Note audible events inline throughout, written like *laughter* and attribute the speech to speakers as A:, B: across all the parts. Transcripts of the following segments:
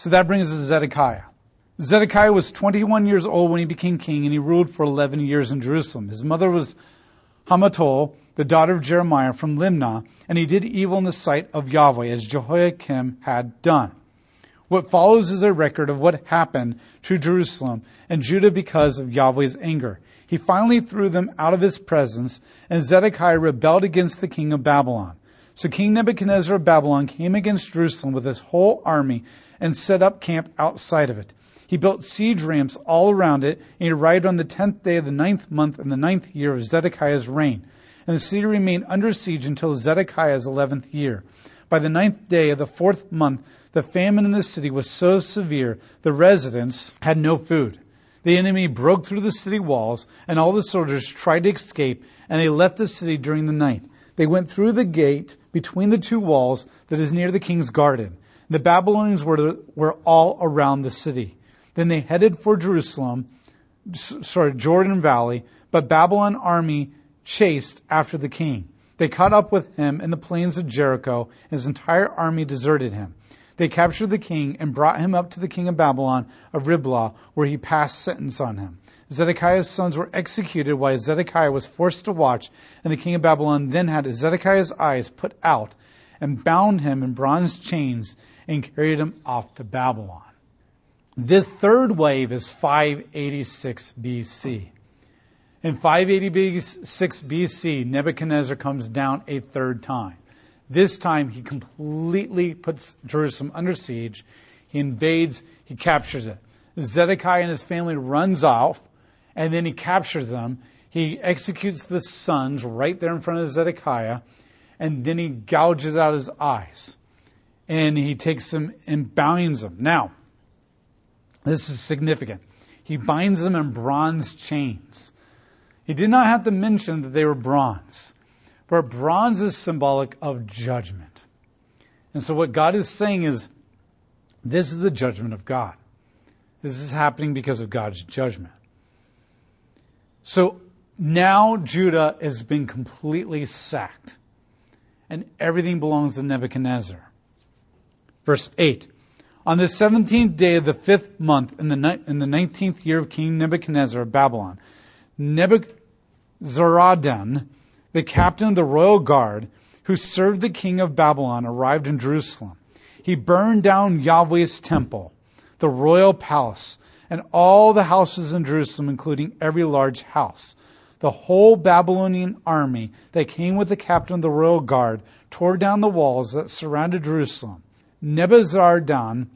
A: So that brings us to Zedekiah. Zedekiah was 21 years old when he became king, and he ruled for 11 years in Jerusalem. His mother was Hamutal, the daughter of Jeremiah from Libnah, and he did evil in the sight of Yahweh, as Jehoiakim had done. What follows is a record of what happened to Jerusalem and Judah because of Yahweh's anger. He finally threw them out of his presence, and Zedekiah rebelled against the king of Babylon. So King Nebuchadnezzar of Babylon came against Jerusalem with his whole army and set up camp outside of it. He built siege ramps all around it, and he arrived on the tenth day of the ninth month in the ninth year of Zedekiah's reign. And the city remained under siege until Zedekiah's eleventh year. By the ninth day of the fourth month, the famine in the city was so severe the residents had no food. The enemy broke through the city walls, and all the soldiers tried to escape, and they left the city during the night. They went through the gate between the two walls that is near the king's garden. The Babylonians were, were all around the city. Then they headed for Jerusalem, sorry, Jordan Valley, but Babylon army chased after the king. They caught up with him in the plains of Jericho, and his entire army deserted him. They captured the king and brought him up to the king of Babylon of Riblah, where he passed sentence on him. Zedekiah's sons were executed while Zedekiah was forced to watch, and the king of Babylon then had Zedekiah's eyes put out and bound him in bronze chains and carried him off to Babylon. This third wave is 586 BC. In 586 BC, Nebuchadnezzar comes down a third time. This time, he completely puts Jerusalem under siege. He invades, he captures it. Zedekiah and his family runs off, and then he captures them. He executes the sons right there in front of Zedekiah, and then he gouges out his eyes. And he takes them and binds them. Now, this is significant. He binds them in bronze chains. He did not have to mention that they were bronze, but bronze is symbolic of judgment. And so, what God is saying is this is the judgment of God. This is happening because of God's judgment. So, now Judah has been completely sacked, and everything belongs to Nebuchadnezzar. Verse 8 on the seventeenth day of the fifth month, in the, ni- in the nineteenth year of King Nebuchadnezzar of Babylon, Nebuzaradan, the captain of the royal guard, who served the king of Babylon, arrived in Jerusalem. He burned down Yahweh's temple, the royal palace, and all the houses in Jerusalem, including every large house. The whole Babylonian army that came with the captain of the royal guard tore down the walls that surrounded Jerusalem. Nebuzaradan,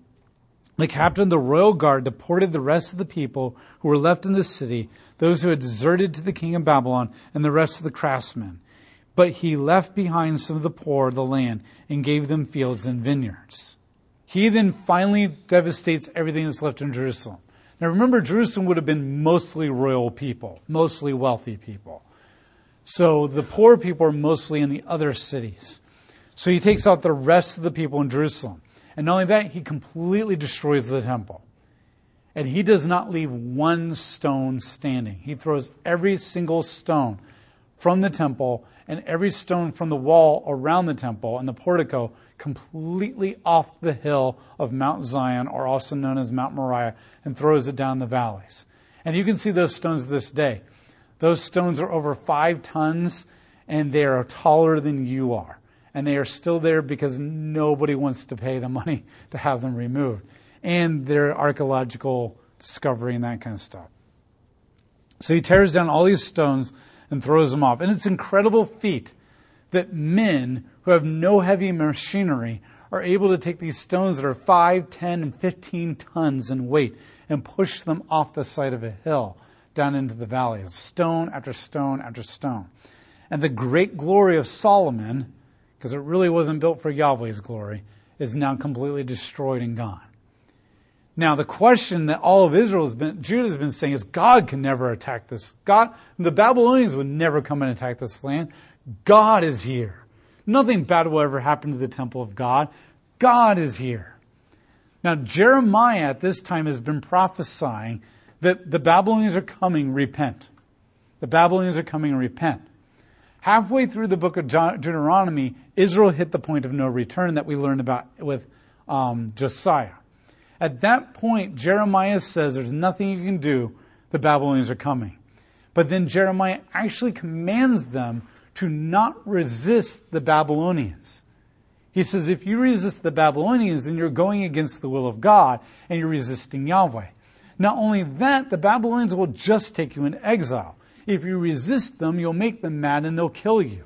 A: the captain of the royal guard, deported the rest of the people who were left in the city, those who had deserted to the king of Babylon, and the rest of the craftsmen. But he left behind some of the poor of the land and gave them fields and vineyards. He then finally devastates everything that's left in Jerusalem. Now remember, Jerusalem would have been mostly royal people, mostly wealthy people. So the poor people are mostly in the other cities. So he takes out the rest of the people in Jerusalem. And not only that, he completely destroys the temple. And he does not leave one stone standing. He throws every single stone from the temple and every stone from the wall around the temple and the portico completely off the hill of Mount Zion, or also known as Mount Moriah, and throws it down the valleys. And you can see those stones this day. Those stones are over five tons, and they are taller than you are and they are still there because nobody wants to pay the money *laughs* to have them removed. And their archaeological discovery and that kind of stuff. So he tears down all these stones and throws them off. And it's an incredible feat that men who have no heavy machinery are able to take these stones that are 5, 10, and 15 tons in weight and push them off the side of a hill down into the valleys, stone after stone after stone. And the great glory of Solomon because it really wasn't built for Yahweh's glory, is now completely destroyed and gone. Now, the question that all of Israel has been, Judah has been saying is God can never attack this. God, the Babylonians would never come and attack this land. God is here. Nothing bad will ever happen to the temple of God. God is here. Now, Jeremiah at this time has been prophesying that the Babylonians are coming, repent. The Babylonians are coming, repent. Halfway through the book of Deuteronomy, Israel hit the point of no return that we learned about with um, Josiah. At that point, Jeremiah says there's nothing you can do. The Babylonians are coming. But then Jeremiah actually commands them to not resist the Babylonians. He says, if you resist the Babylonians, then you're going against the will of God and you're resisting Yahweh. Not only that, the Babylonians will just take you into exile. If you resist them, you'll make them mad and they'll kill you.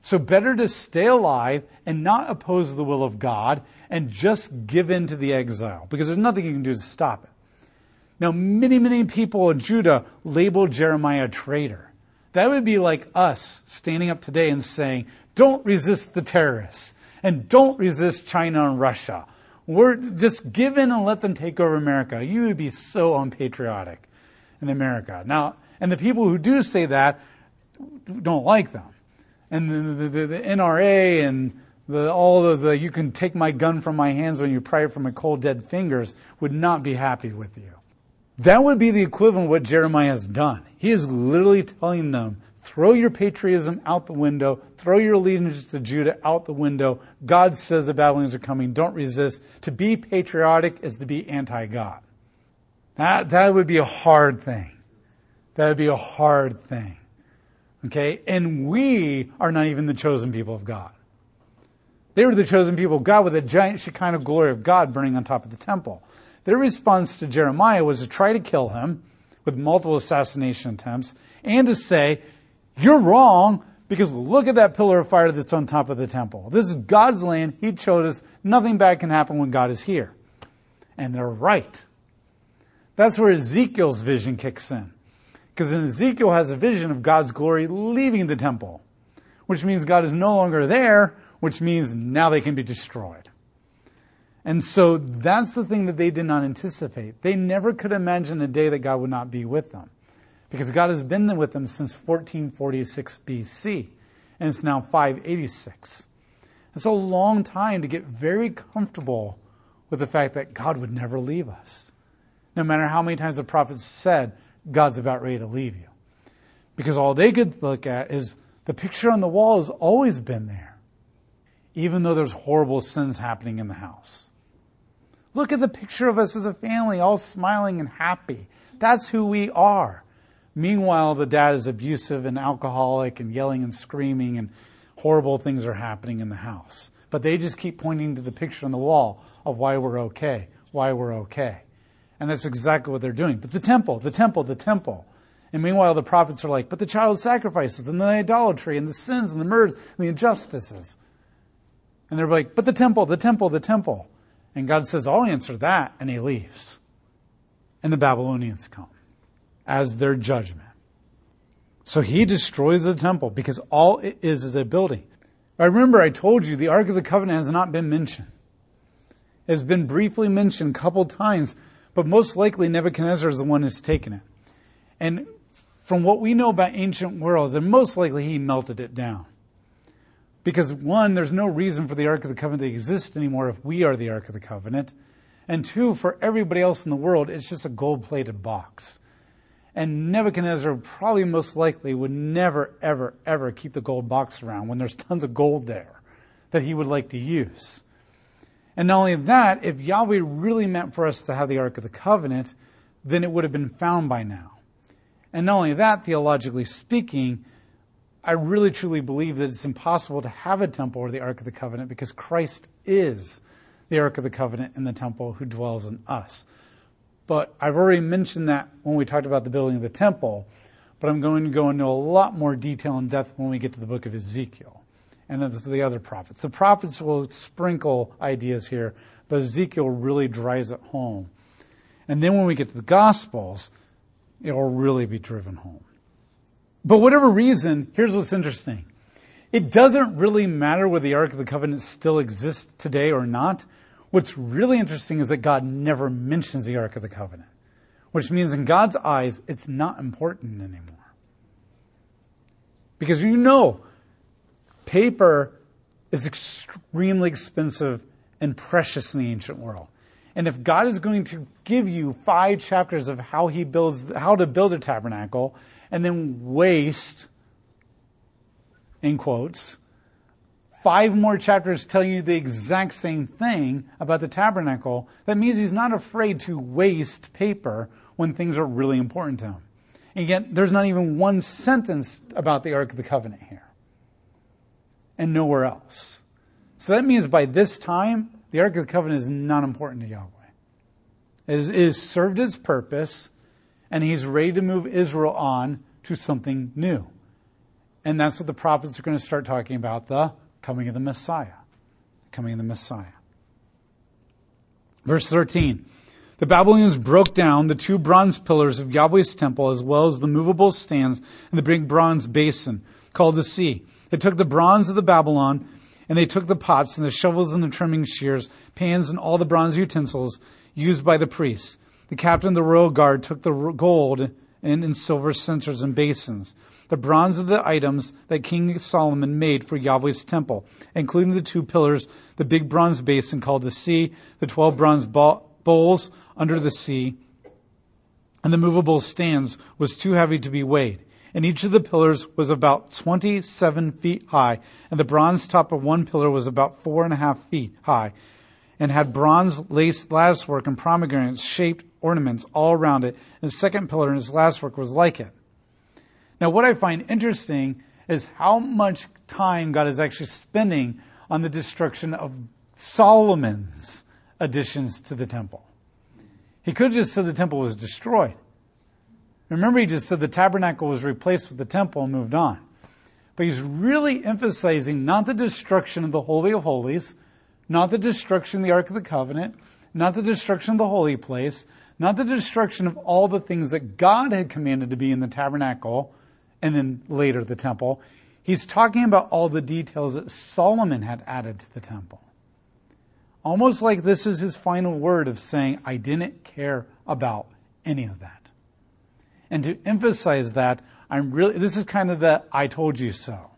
A: So better to stay alive and not oppose the will of God and just give in to the exile because there's nothing you can do to stop it. Now, many, many people in Judah labeled Jeremiah a traitor. That would be like us standing up today and saying, don't resist the terrorists and don't resist China and Russia. We're just give in and let them take over America. You would be so unpatriotic in America. Now, and the people who do say that don't like them. And the, the, the NRA and the, all of the you can take my gun from my hands when you pry it from my cold dead fingers would not be happy with you. That would be the equivalent of what Jeremiah has done. He is literally telling them, throw your patriotism out the window, throw your allegiance to Judah out the window. God says the Babylonians are coming, don't resist. To be patriotic is to be anti God. That, that would be a hard thing. That would be a hard thing. Okay? And we are not even the chosen people of God. They were the chosen people of God with a giant Shekinah glory of God burning on top of the temple. Their response to Jeremiah was to try to kill him with multiple assassination attempts and to say, You're wrong because look at that pillar of fire that's on top of the temple. This is God's land. He showed us nothing bad can happen when God is here. And they're right. That's where Ezekiel's vision kicks in. Because Ezekiel has a vision of God's glory leaving the temple, which means God is no longer there, which means now they can be destroyed. And so that's the thing that they did not anticipate. They never could imagine a day that God would not be with them. Because God has been with them since 1446 BC, and it's now 586. It's a long time to get very comfortable with the fact that God would never leave us. No matter how many times the prophets said, God's about ready to leave you. Because all they could look at is the picture on the wall has always been there, even though there's horrible sins happening in the house. Look at the picture of us as a family, all smiling and happy. That's who we are. Meanwhile, the dad is abusive and alcoholic and yelling and screaming, and horrible things are happening in the house. But they just keep pointing to the picture on the wall of why we're okay, why we're okay. And that's exactly what they're doing. But the temple, the temple, the temple. And meanwhile, the prophets are like, but the child sacrifices and the idolatry and the sins and the murders and the injustices. And they're like, but the temple, the temple, the temple. And God says, I'll answer that. And he leaves. And the Babylonians come as their judgment. So he destroys the temple because all it is is a building. I remember I told you the Ark of the Covenant has not been mentioned. It has been briefly mentioned a couple times, but most likely Nebuchadnezzar is the one who's taken it. And from what we know about ancient worlds, then most likely he melted it down. Because one, there's no reason for the Ark of the Covenant to exist anymore if we are the Ark of the Covenant. And two, for everybody else in the world, it's just a gold plated box. And Nebuchadnezzar probably most likely would never, ever, ever keep the gold box around when there's tons of gold there that he would like to use. And not only that, if Yahweh really meant for us to have the Ark of the Covenant, then it would have been found by now. And not only that, theologically speaking, I really truly believe that it's impossible to have a temple or the Ark of the Covenant because Christ is the Ark of the Covenant in the temple who dwells in us. But I've already mentioned that when we talked about the building of the temple, but I'm going to go into a lot more detail and depth when we get to the book of Ezekiel and then the other prophets. The prophets will sprinkle ideas here, but Ezekiel really drives it home. And then when we get to the Gospels, it will really be driven home. But whatever reason, here's what's interesting. It doesn't really matter whether the Ark of the Covenant still exists today or not. What's really interesting is that God never mentions the Ark of the Covenant, which means in God's eyes, it's not important anymore. Because you know, paper is extremely expensive and precious in the ancient world. And if God is going to give you five chapters of how he builds, how to build a tabernacle, and then waste, in quotes, five more chapters tell you the exact same thing about the tabernacle, that means he's not afraid to waste paper when things are really important to him. And yet, there's not even one sentence about the Ark of the Covenant here, and nowhere else. So that means by this time, the Ark of the Covenant is not important to Yahweh. It has served its purpose, and he's ready to move Israel on to something new. And that's what the prophets are going to start talking about the coming of the Messiah. The coming of the Messiah. Verse 13. The Babylonians broke down the two bronze pillars of Yahweh's temple as well as the movable stands and the big bronze basin called the sea. They took the bronze of the Babylon and they took the pots and the shovels and the trimming shears, pans and all the bronze utensils used by the priests. The captain of the royal guard took the gold and, and silver censers and basins the bronze of the items that King Solomon made for Yahweh's temple, including the two pillars, the big bronze basin called the sea, the 12 bronze bowls under the sea, and the movable stands was too heavy to be weighed. And each of the pillars was about 27 feet high, and the bronze top of one pillar was about four and a half feet high, and had bronze lace latticework and pomegranate shaped ornaments all around it. And the second pillar in its latticework was like it. Now, what I find interesting is how much time God is actually spending on the destruction of Solomon's additions to the temple. He could have just said the temple was destroyed. Remember, he just said the tabernacle was replaced with the temple and moved on. But he's really emphasizing not the destruction of the Holy of Holies, not the destruction of the Ark of the Covenant, not the destruction of the holy place, not the destruction of all the things that God had commanded to be in the tabernacle, and then later the temple. He's talking about all the details that Solomon had added to the temple. Almost like this is his final word of saying, I didn't care about any of that. And to emphasize that, I'm really, this is kind of the I told you so.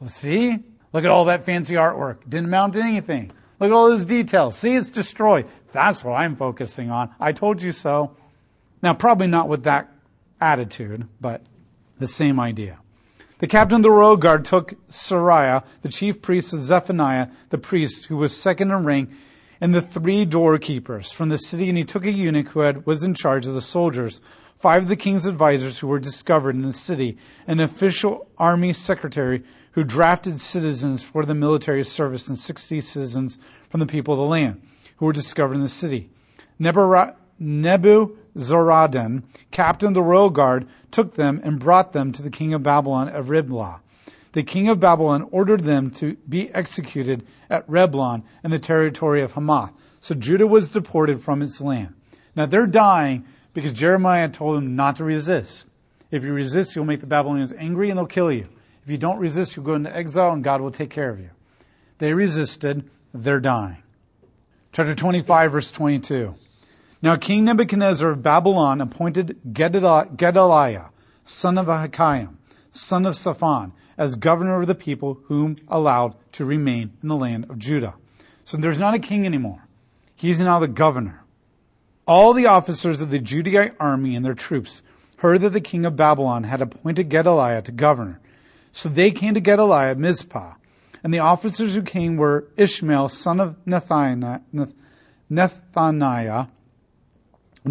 A: Well, see? Look at all that fancy artwork. Didn't amount to anything. Look at all those details. See, it's destroyed. That's what I'm focusing on. I told you so. Now, probably not with that attitude, but the same idea. The captain of the royal guard took Seraiah, the chief priest of Zephaniah, the priest, who was second in rank, and the three doorkeepers from the city, and he took a eunuch who had, was in charge of the soldiers, five of the king's advisers who were discovered in the city, an official army secretary who drafted citizens for the military service, and sixty citizens from the people of the land who were discovered in the city. Nebuzaradan, captain of the royal guard, took them and brought them to the king of Babylon at Riblah. The king of Babylon ordered them to be executed at Riblah in the territory of Hamath. So Judah was deported from its land. Now they're dying because Jeremiah told them not to resist. If you resist, you'll make the Babylonians angry and they'll kill you. If you don't resist, you'll go into exile and God will take care of you. They resisted, they're dying. Chapter 25, verse 22. Now King Nebuchadnezzar of Babylon appointed Gedaliah, son of Ahikam, son of Shaphan, as governor of the people whom allowed to remain in the land of Judah. So there's not a king anymore. He's now the governor. All the officers of the Judahite army and their troops heard that the king of Babylon had appointed Gedaliah to governor. So they came to Gedaliah at Mizpah. And the officers who came were Ishmael, son of Nethaniah,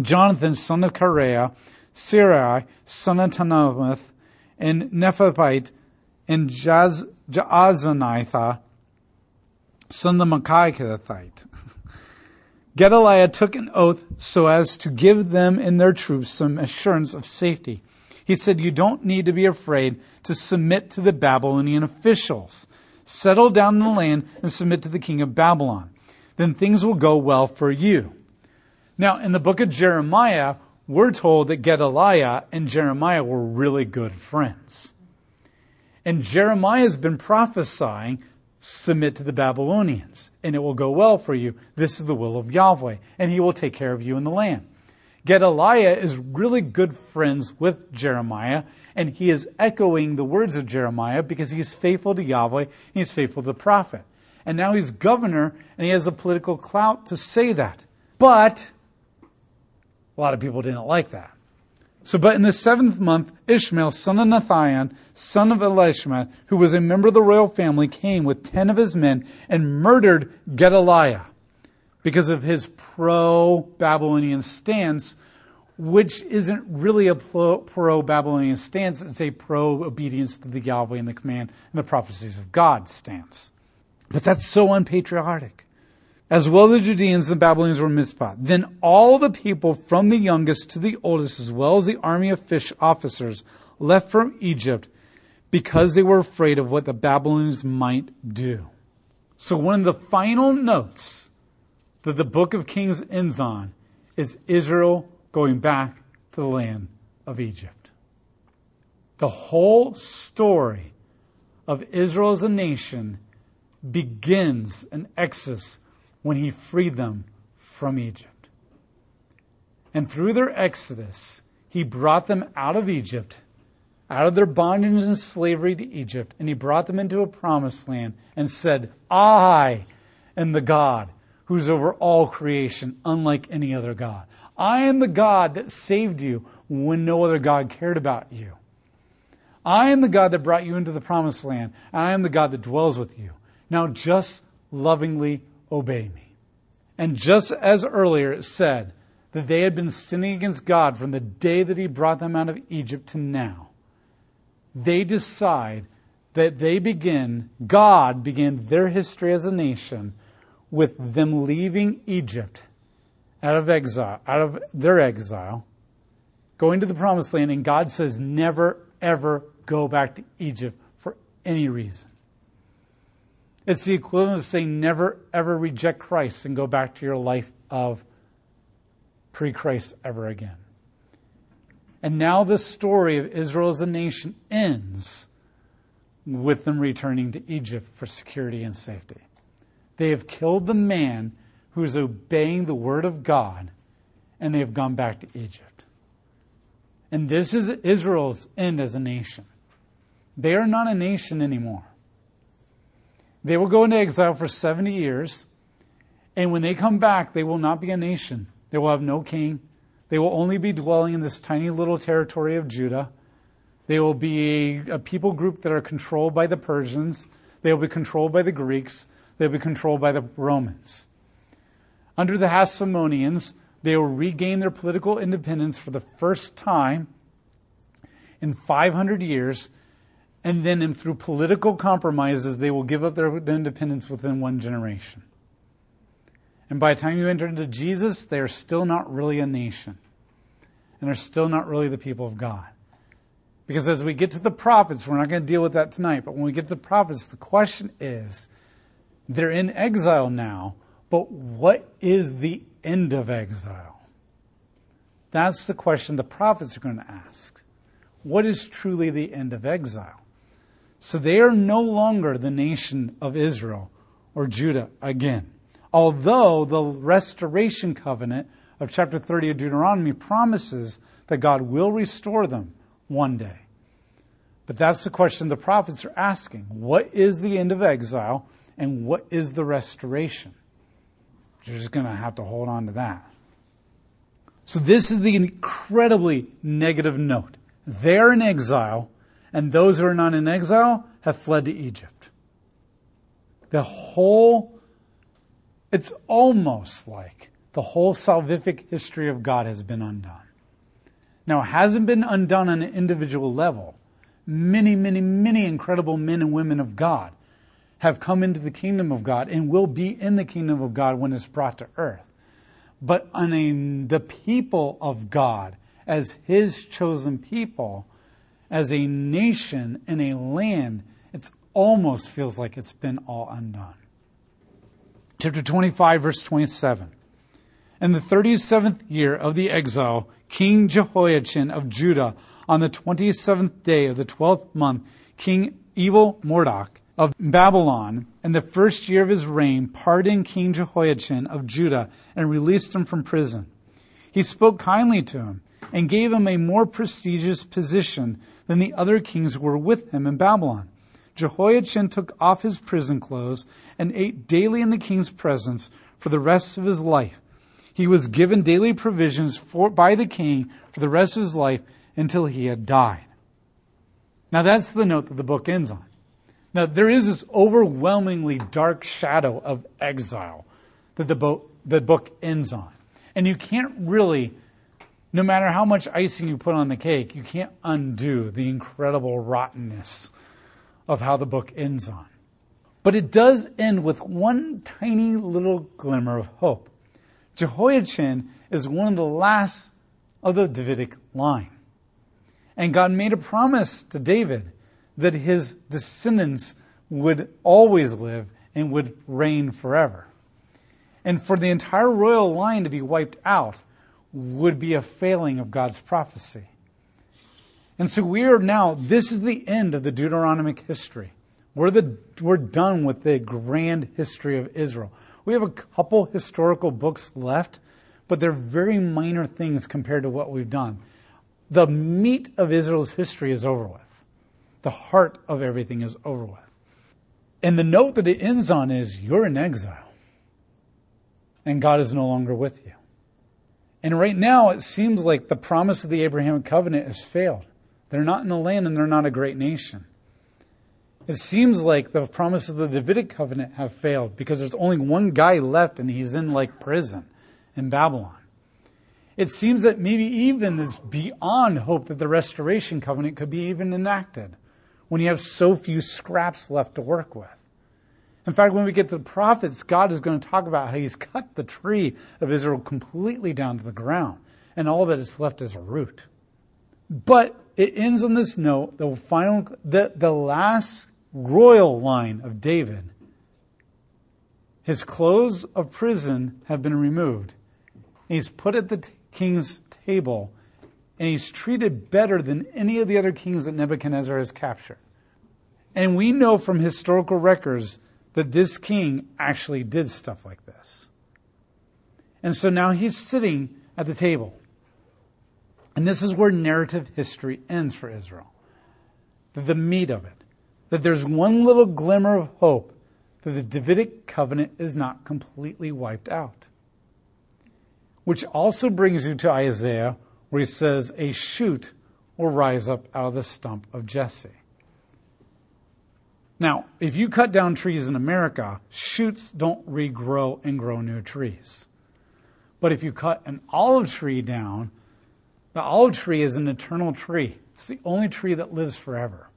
A: Jonathan, son of Kareah, Serai, son of Tanhumeth, and Nephapite, and Jaazanitha, son of Machikathite. *laughs* Gedaliah took an oath so as to give them and their troops some assurance of safety. He said, You don't need to be afraid to submit to the Babylonian officials. Settle down in the land and submit to the king of Babylon. Then things will go well for you. Now, in the book of Jeremiah, we're told that Gedaliah and Jeremiah were really good friends. And Jeremiah has been prophesying, submit to the Babylonians, and it will go well for you. This is the will of Yahweh, and he will take care of you in the land. Gedaliah is really good friends with Jeremiah, and he is echoing the words of Jeremiah because he's faithful to Yahweh, he's faithful to the prophet. And now he's governor, and he has the political clout to say that. But a lot of people didn't like that. So, but in the seventh month, Ishmael, son of Nethiah, son of Elishama, who was a member of the royal family, came with ten of his men and murdered Gedaliah because of his pro Babylonian stance, which isn't really a pro Babylonian stance, it's a pro obedience to the Yahweh and the command and the prophecies of God stance. But that's so unpatriotic. As well as the Judeans and the Babylonians were Mizpah. Then all the people from the youngest to the oldest, as well as the army of fish officers, left from Egypt because they were afraid of what the Babylonians might do. So one of the final notes that the book of Kings ends on is Israel going back to the land of Egypt. The whole story of Israel as a nation begins in Exodus when he freed them from Egypt. And through their exodus, he brought them out of Egypt, out of their bondage and slavery to Egypt, and he brought them into a promised land and said, I am the God who's over all creation, unlike any other God. I am the God that saved you when no other God cared about you. I am the God that brought you into the promised land, and I am the God that dwells with you. Now just lovingly obey me. And just as earlier it said that they had been sinning against God from the day that He brought them out of Egypt to now, they decide that they begin, God began their history as a nation with them leaving Egypt out of exile, out of their exile, going to the promised land, and God says, never, ever go back to Egypt for any reason. It's the equivalent of saying, never, ever reject Christ and go back to your life of pre Christ ever again. And now the story of Israel as a nation ends with them returning to Egypt for security and safety. They have killed the man who is obeying the word of God, and they have gone back to Egypt. And this is Israel's end as a nation. They are not a nation anymore. They will go into exile for 70 years, and when they come back, they will not be a nation. They will have no king. They will only be dwelling in this tiny little territory of Judah. They will be a, a people group that are controlled by the Persians. They will be controlled by the Greeks. They'll be controlled by the Romans. Under the Hasmoneans, they will regain their political independence for the first time in 500 years, and then through political compromises, they will give up their independence within one generation. And by the time you enter into Jesus, they are still not really a nation, and they're still not really the people of God. Because as we get to the prophets, we're not going to deal with that tonight, but when we get to the prophets, the question is they're in exile now, but what is the end of exile? That's the question the prophets are going to ask. What is truly the end of exile? So they are no longer the nation of Israel or Judah again. Although the restoration covenant of chapter 30 of Deuteronomy promises that God will restore them one day. But that's the question the prophets are asking. What is the end of exile? And what is the restoration? You're just going to have to hold on to that. So, this is the incredibly negative note. They're in exile, and those who are not in exile have fled to Egypt. The whole, it's almost like the whole salvific history of God has been undone. Now, it hasn't been undone on an individual level. Many, many, many incredible men and women of God have come into the kingdom of God and will be in the kingdom of God when it's brought to earth. But on a, the people of God, as His chosen people, as a nation in a land, it almost feels like it's been all undone. Chapter 25, verse 27. In the 37th year of the exile, King Jehoiachin of Judah, on the 27th day of the 12th month, King Evil Merodach of Babylon, in the first year of his reign, pardoned King Jehoiachin of Judah and released him from prison. He spoke kindly to him and gave him a more prestigious position than the other kings who were with him in Babylon. Jehoiachin took off his prison clothes and ate daily in the king's presence for the rest of his life. He was given daily provisions for, by the king for the rest of his life, until he had died. Now that's the note that the book ends on. Now there is this overwhelmingly dark shadow of exile that the, bo- the book ends on. And you can't really, no matter how much icing you put on the cake, you can't undo the incredible rottenness of how the book ends on. But it does end with one tiny little glimmer of hope. Jehoiachin is one of the last of the Davidic line. And God made a promise to David that his descendants would always live and would reign forever. And for the entire royal line to be wiped out would be a failing of God's prophecy. And so we are now, this is the end of the Deuteronomic history. We're, the, we're done with the grand history of Israel. We have a couple historical books left, but they're very minor things compared to what we've done. The meat of Israel's history is over with. The heart of everything is over with. And the note that it ends on is you're in exile, and God is no longer with you. And right now, it seems like the promise of the Abrahamic covenant has failed. They're not in the land and they're not a great nation. It seems like the promises of the Davidic covenant have failed because there's only one guy left and he's in like prison in Babylon. It seems that maybe even is beyond hope that the restoration covenant could be even enacted when you have so few scraps left to work with. In fact, when we get to the prophets, God is going to talk about how he's cut the tree of Israel completely down to the ground, and all that is left is a root. But it ends on this note, the final, the, the last royal line of David. His clothes of prison have been removed. and he's put at the t- king's table, and he's treated better than any of the other kings that Nebuchadnezzar has captured. And we know from historical records that this king actually did stuff like this. And so now he's sitting at the table. And this is where narrative history ends for Israel. The meat of it that there's one little glimmer of hope that the Davidic covenant is not completely wiped out. Which also brings you to Isaiah, where he says, A shoot will rise up out of the stump of Jesse. Now, if you cut down trees in America, shoots don't regrow and grow new trees. But if you cut an olive tree down, the olive tree is an eternal tree. It's the only tree that lives forever.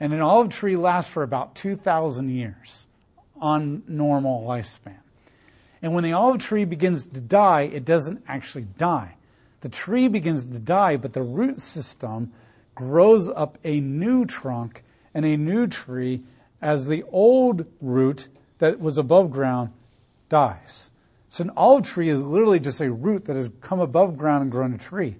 A: And an olive tree lasts for about 2,000 years on normal lifespan. And when the olive tree begins to die, it doesn't actually die. The tree begins to die, but the root system grows up a new trunk and a new tree as the old root that was above ground dies. So an olive tree is literally just a root that has come above ground and grown a tree.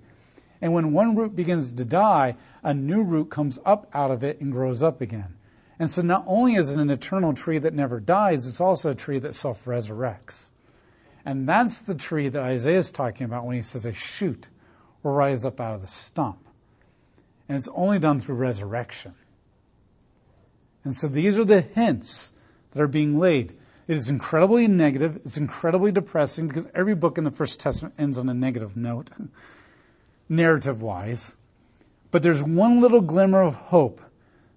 A: And when one root begins to die, a new root comes up out of it and grows up again. And so not only is it an eternal tree that never dies, it's also a tree that self resurrects. And that's the tree that Isaiah is talking about when he says a shoot will rise up out of the stump. And it's only done through resurrection. And so these are the hints that are being laid. It is incredibly negative, it's incredibly depressing because every book in the First Testament ends on a negative note, *laughs* narrative wise. But there's one little glimmer of hope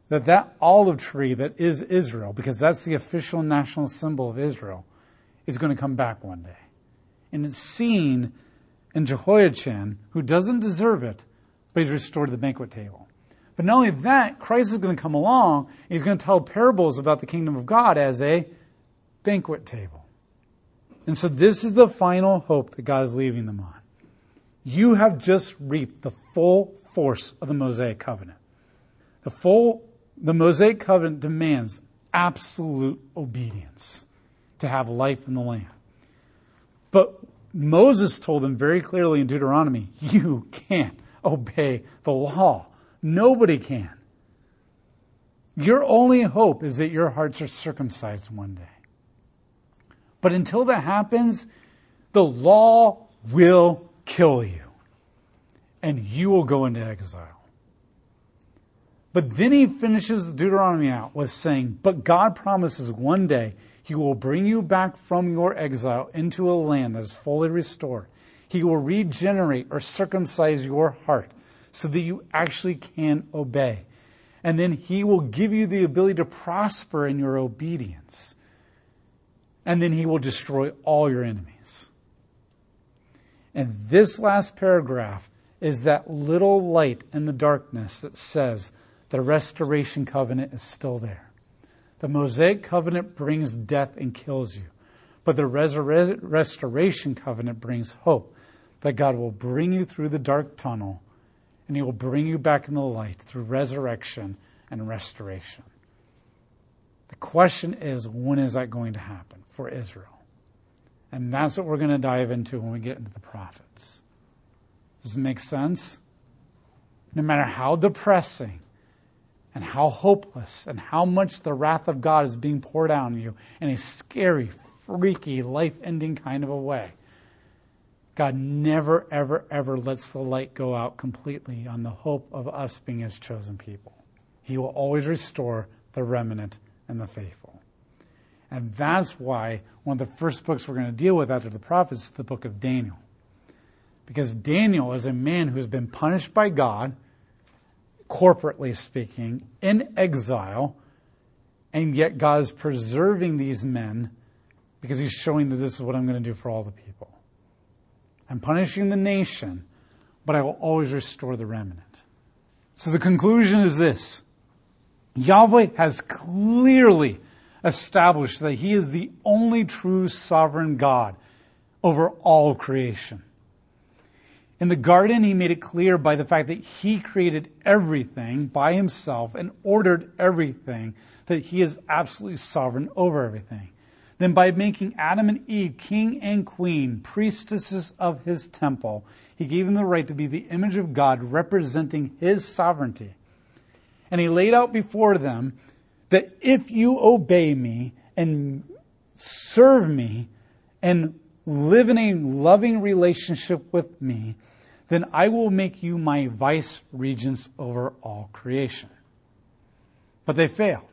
A: that that olive tree that is Israel, because that's the official national symbol of Israel, is going to come back one day. And it's seen in Jehoiachin, who doesn't deserve it, but he's restored to the banquet table. But not only that, Christ is going to come along, and he's going to tell parables about the kingdom of God as a banquet table. And so this is the final hope that God is leaving them on. You have just reaped the full force of the Mosaic covenant. The full the Mosaic covenant demands absolute obedience to have life in the land. But Moses told them very clearly in Deuteronomy, you can't obey the law. Nobody can. Your only hope is that your hearts are circumcised one day. But until that happens, the law will kill you and you will go into exile. But then he finishes Deuteronomy out with saying, But God promises one day he will bring you back from your exile into a land that is fully restored. He will regenerate or circumcise your heart so that you actually can obey. And then He will give you the ability to prosper in your obedience. And then He will destroy all your enemies. And this last paragraph is that little light in the darkness that says the restoration covenant is still there. The Mosaic covenant brings death and kills you, but the resur- restoration covenant brings hope that God will bring you through the dark tunnel and he will bring you back in the light through resurrection and restoration. The question is, when is that going to happen for Israel? And that's what we're going to dive into when we get into the prophets. Does it make sense? No matter how depressing and how hopeless and how much the wrath of God is being poured out on you in a scary, freaky, life ending kind of a way, God never, ever, ever lets the light go out completely on the hope of us being his chosen people. He will always restore the remnant and the faithful. And that's why one of the first books we're going to deal with after the prophets is the book of Daniel. Because Daniel is a man who's been punished by God, corporately speaking, in exile, and yet God is preserving these men because he's showing that this is what I'm going to do for all the people. I'm punishing the nation, but I will always restore the remnant. So the conclusion is this Yahweh has clearly established that he is the only true sovereign God over all creation. In the garden, he made it clear by the fact that he created everything by himself and ordered everything that he is absolutely sovereign over everything. Then, by making Adam and Eve king and queen, priestesses of his temple, he gave them the right to be the image of God representing his sovereignty. And he laid out before them that if you obey me and serve me and live in a loving relationship with me, then I will make you my vice regents over all creation. But they failed.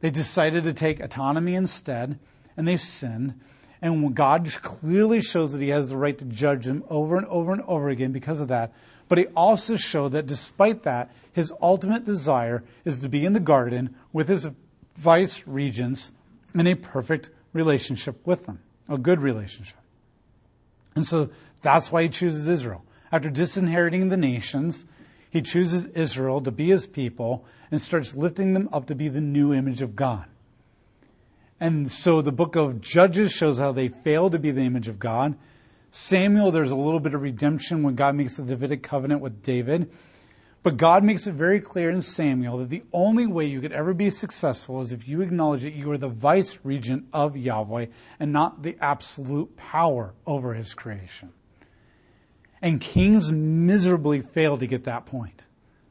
A: They decided to take autonomy instead, and they sinned. And God clearly shows that He has the right to judge them over and over and over again because of that. But He also showed that despite that, His ultimate desire is to be in the garden with His vice regents in a perfect relationship with them, a good relationship. And so that's why He chooses Israel. After disinheriting the nations, he chooses Israel to be his people and starts lifting them up to be the new image of God. And so the book of Judges shows how they fail to be the image of God. Samuel, there's a little bit of redemption when God makes the Davidic covenant with David. But God makes it very clear in Samuel that the only way you could ever be successful is if you acknowledge that you are the vice regent of Yahweh and not the absolute power over his creation. And kings miserably failed to get that point.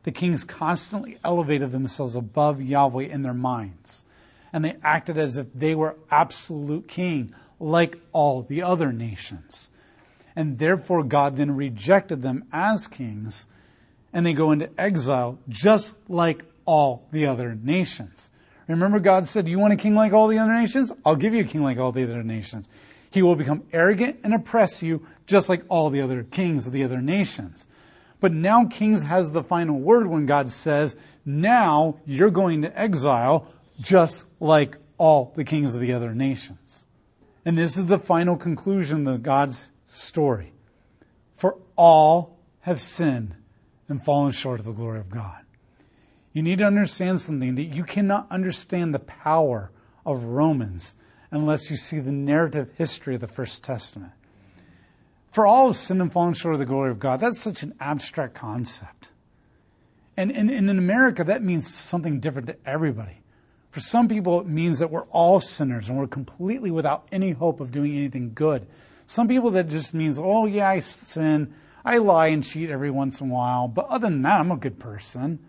A: The kings constantly elevated themselves above Yahweh in their minds, and they acted as if they were absolute king, like all the other nations. And therefore, God then rejected them as kings, and they go into exile just like all the other nations. Remember, God said, You want a king like all the other nations? I'll give you a king like all the other nations. He will become arrogant and oppress you just like all the other kings of the other nations. But now Kings has the final word when God says, now you're going to exile just like all the kings of the other nations. And this is the final conclusion of God's story. For all have sinned and fallen short of the glory of God. You need to understand something that you cannot understand the power of Romans unless you see the narrative history of the First Testament. For all of sin and falling short of the glory of God, that's such an abstract concept. And, and, and in America, that means something different to everybody. For some people, it means that we're all sinners and we're completely without any hope of doing anything good. Some people, that just means, oh, yeah, I sin. I lie and cheat every once in a while. But other than that, I'm a good person.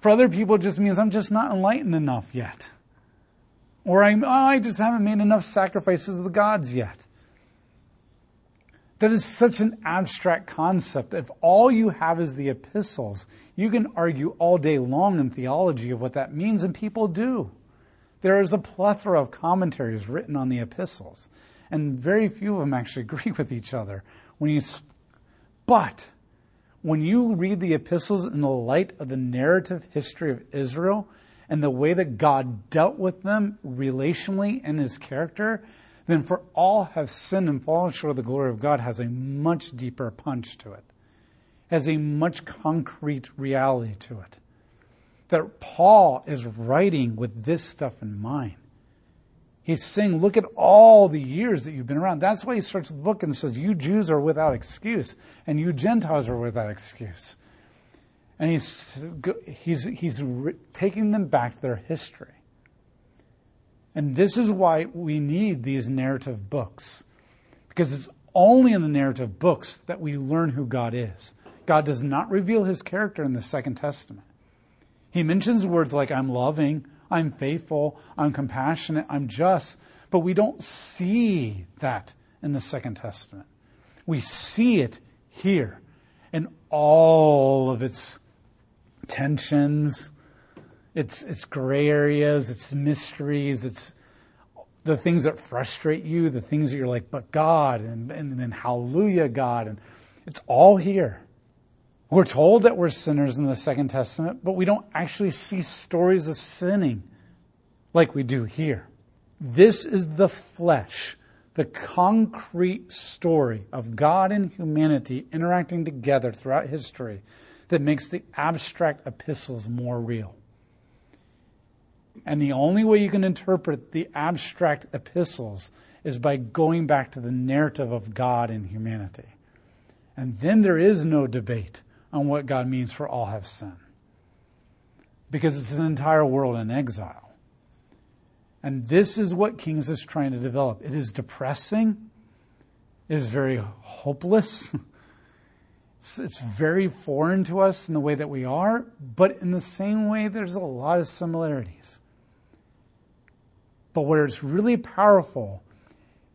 A: For other people, it just means I'm just not enlightened enough yet. Or I'm, oh, I just haven't made enough sacrifices to the gods yet. That is such an abstract concept. If all you have is the epistles, you can argue all day long in theology of what that means, and people do. There is a plethora of commentaries written on the epistles, and very few of them actually *laughs* agree with each other. When you, but when you read the epistles in the light of the narrative history of Israel and the way that God dealt with them relationally in his character, then for all have sinned and fallen short of the glory of God has a much deeper punch to it, has a much concrete reality to it. That Paul is writing with this stuff in mind. He's saying, look at all the years that you've been around. That's why he starts the book and says, You Jews are without excuse, and you Gentiles are without excuse. And he's, he's, he's taking them back to their history. And this is why we need these narrative books. Because it's only in the narrative books that we learn who God is. God does not reveal his character in the Second Testament. He mentions words like, I'm loving, I'm faithful, I'm compassionate, I'm just. But we don't see that in the Second Testament. We see it here in all of its tensions, its, its gray areas, its mysteries, its the things that frustrate you, the things that you're like, but God, and, and then hallelujah, God. And it's all here. We're told that we're sinners in the Second Testament, but we don't actually see stories of sinning like we do here. This is the flesh, the concrete story of God and humanity interacting together throughout history that makes the abstract epistles more real. And the only way you can interpret the abstract epistles is by going back to the narrative of God and humanity. And then there is no debate on what God means for all have sinned. Because it's an entire world in exile. And this is what Kings is trying to develop. It is depressing, it is very hopeless. *laughs* It's very foreign to us in the way that we are, but in the same way, there's a lot of similarities. But where it's really powerful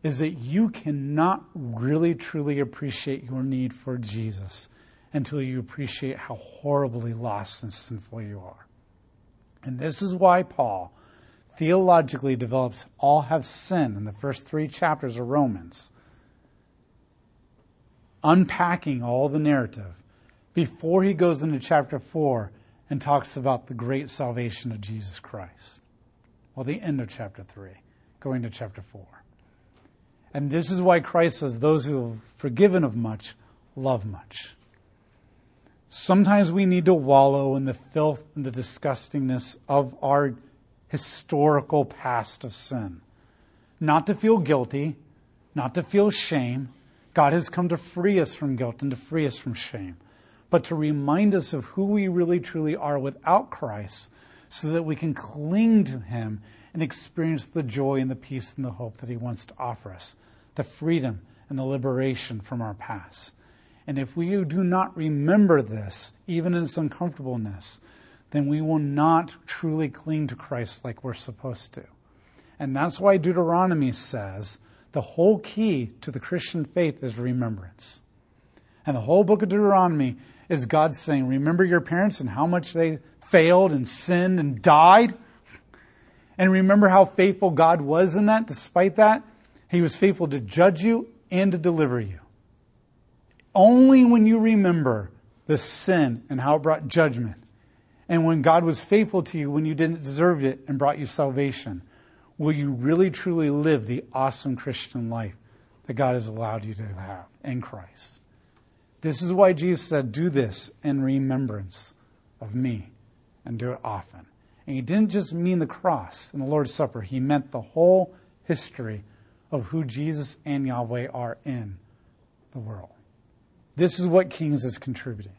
A: is that you cannot really truly appreciate your need for Jesus until you appreciate how horribly lost and sinful you are. And this is why Paul theologically develops all have sinned in the first three chapters of Romans, unpacking all the narrative before he goes into chapter 4 and talks about the great salvation of Jesus Christ. Well, the end of chapter 3, going to chapter 4. And this is why Christ says, Those who have forgiven of much love much. Sometimes we need to wallow in the filth and the disgustingness of our historical past of sin. Not to feel guilty, not to feel shame. God has come to free us from guilt and to free us from shame, but to remind us of who we really truly are without Christ so that we can cling to Him and experience the joy and the peace and the hope that He wants to offer us, the freedom and the liberation from our past. And if we do not remember this, even in its uncomfortableness, then we will not truly cling to Christ like we're supposed to. And that's why Deuteronomy says the whole key to the Christian faith is remembrance. And the whole book of Deuteronomy is God saying, Remember your parents and how much they failed and sinned and died. And remember how faithful God was in that, despite that? He was faithful to judge you and to deliver you. Only when you remember the sin and how it brought judgment, and when God was faithful to you when you didn't deserve it and brought you salvation, will you really truly live the awesome Christian life that God has allowed you to have in Christ? This is why Jesus said, Do this in remembrance of me, and do it often. And he didn't just mean the cross and the Lord's Supper, he meant the whole history of who Jesus and Yahweh are in the world. This is what Kings is contributing.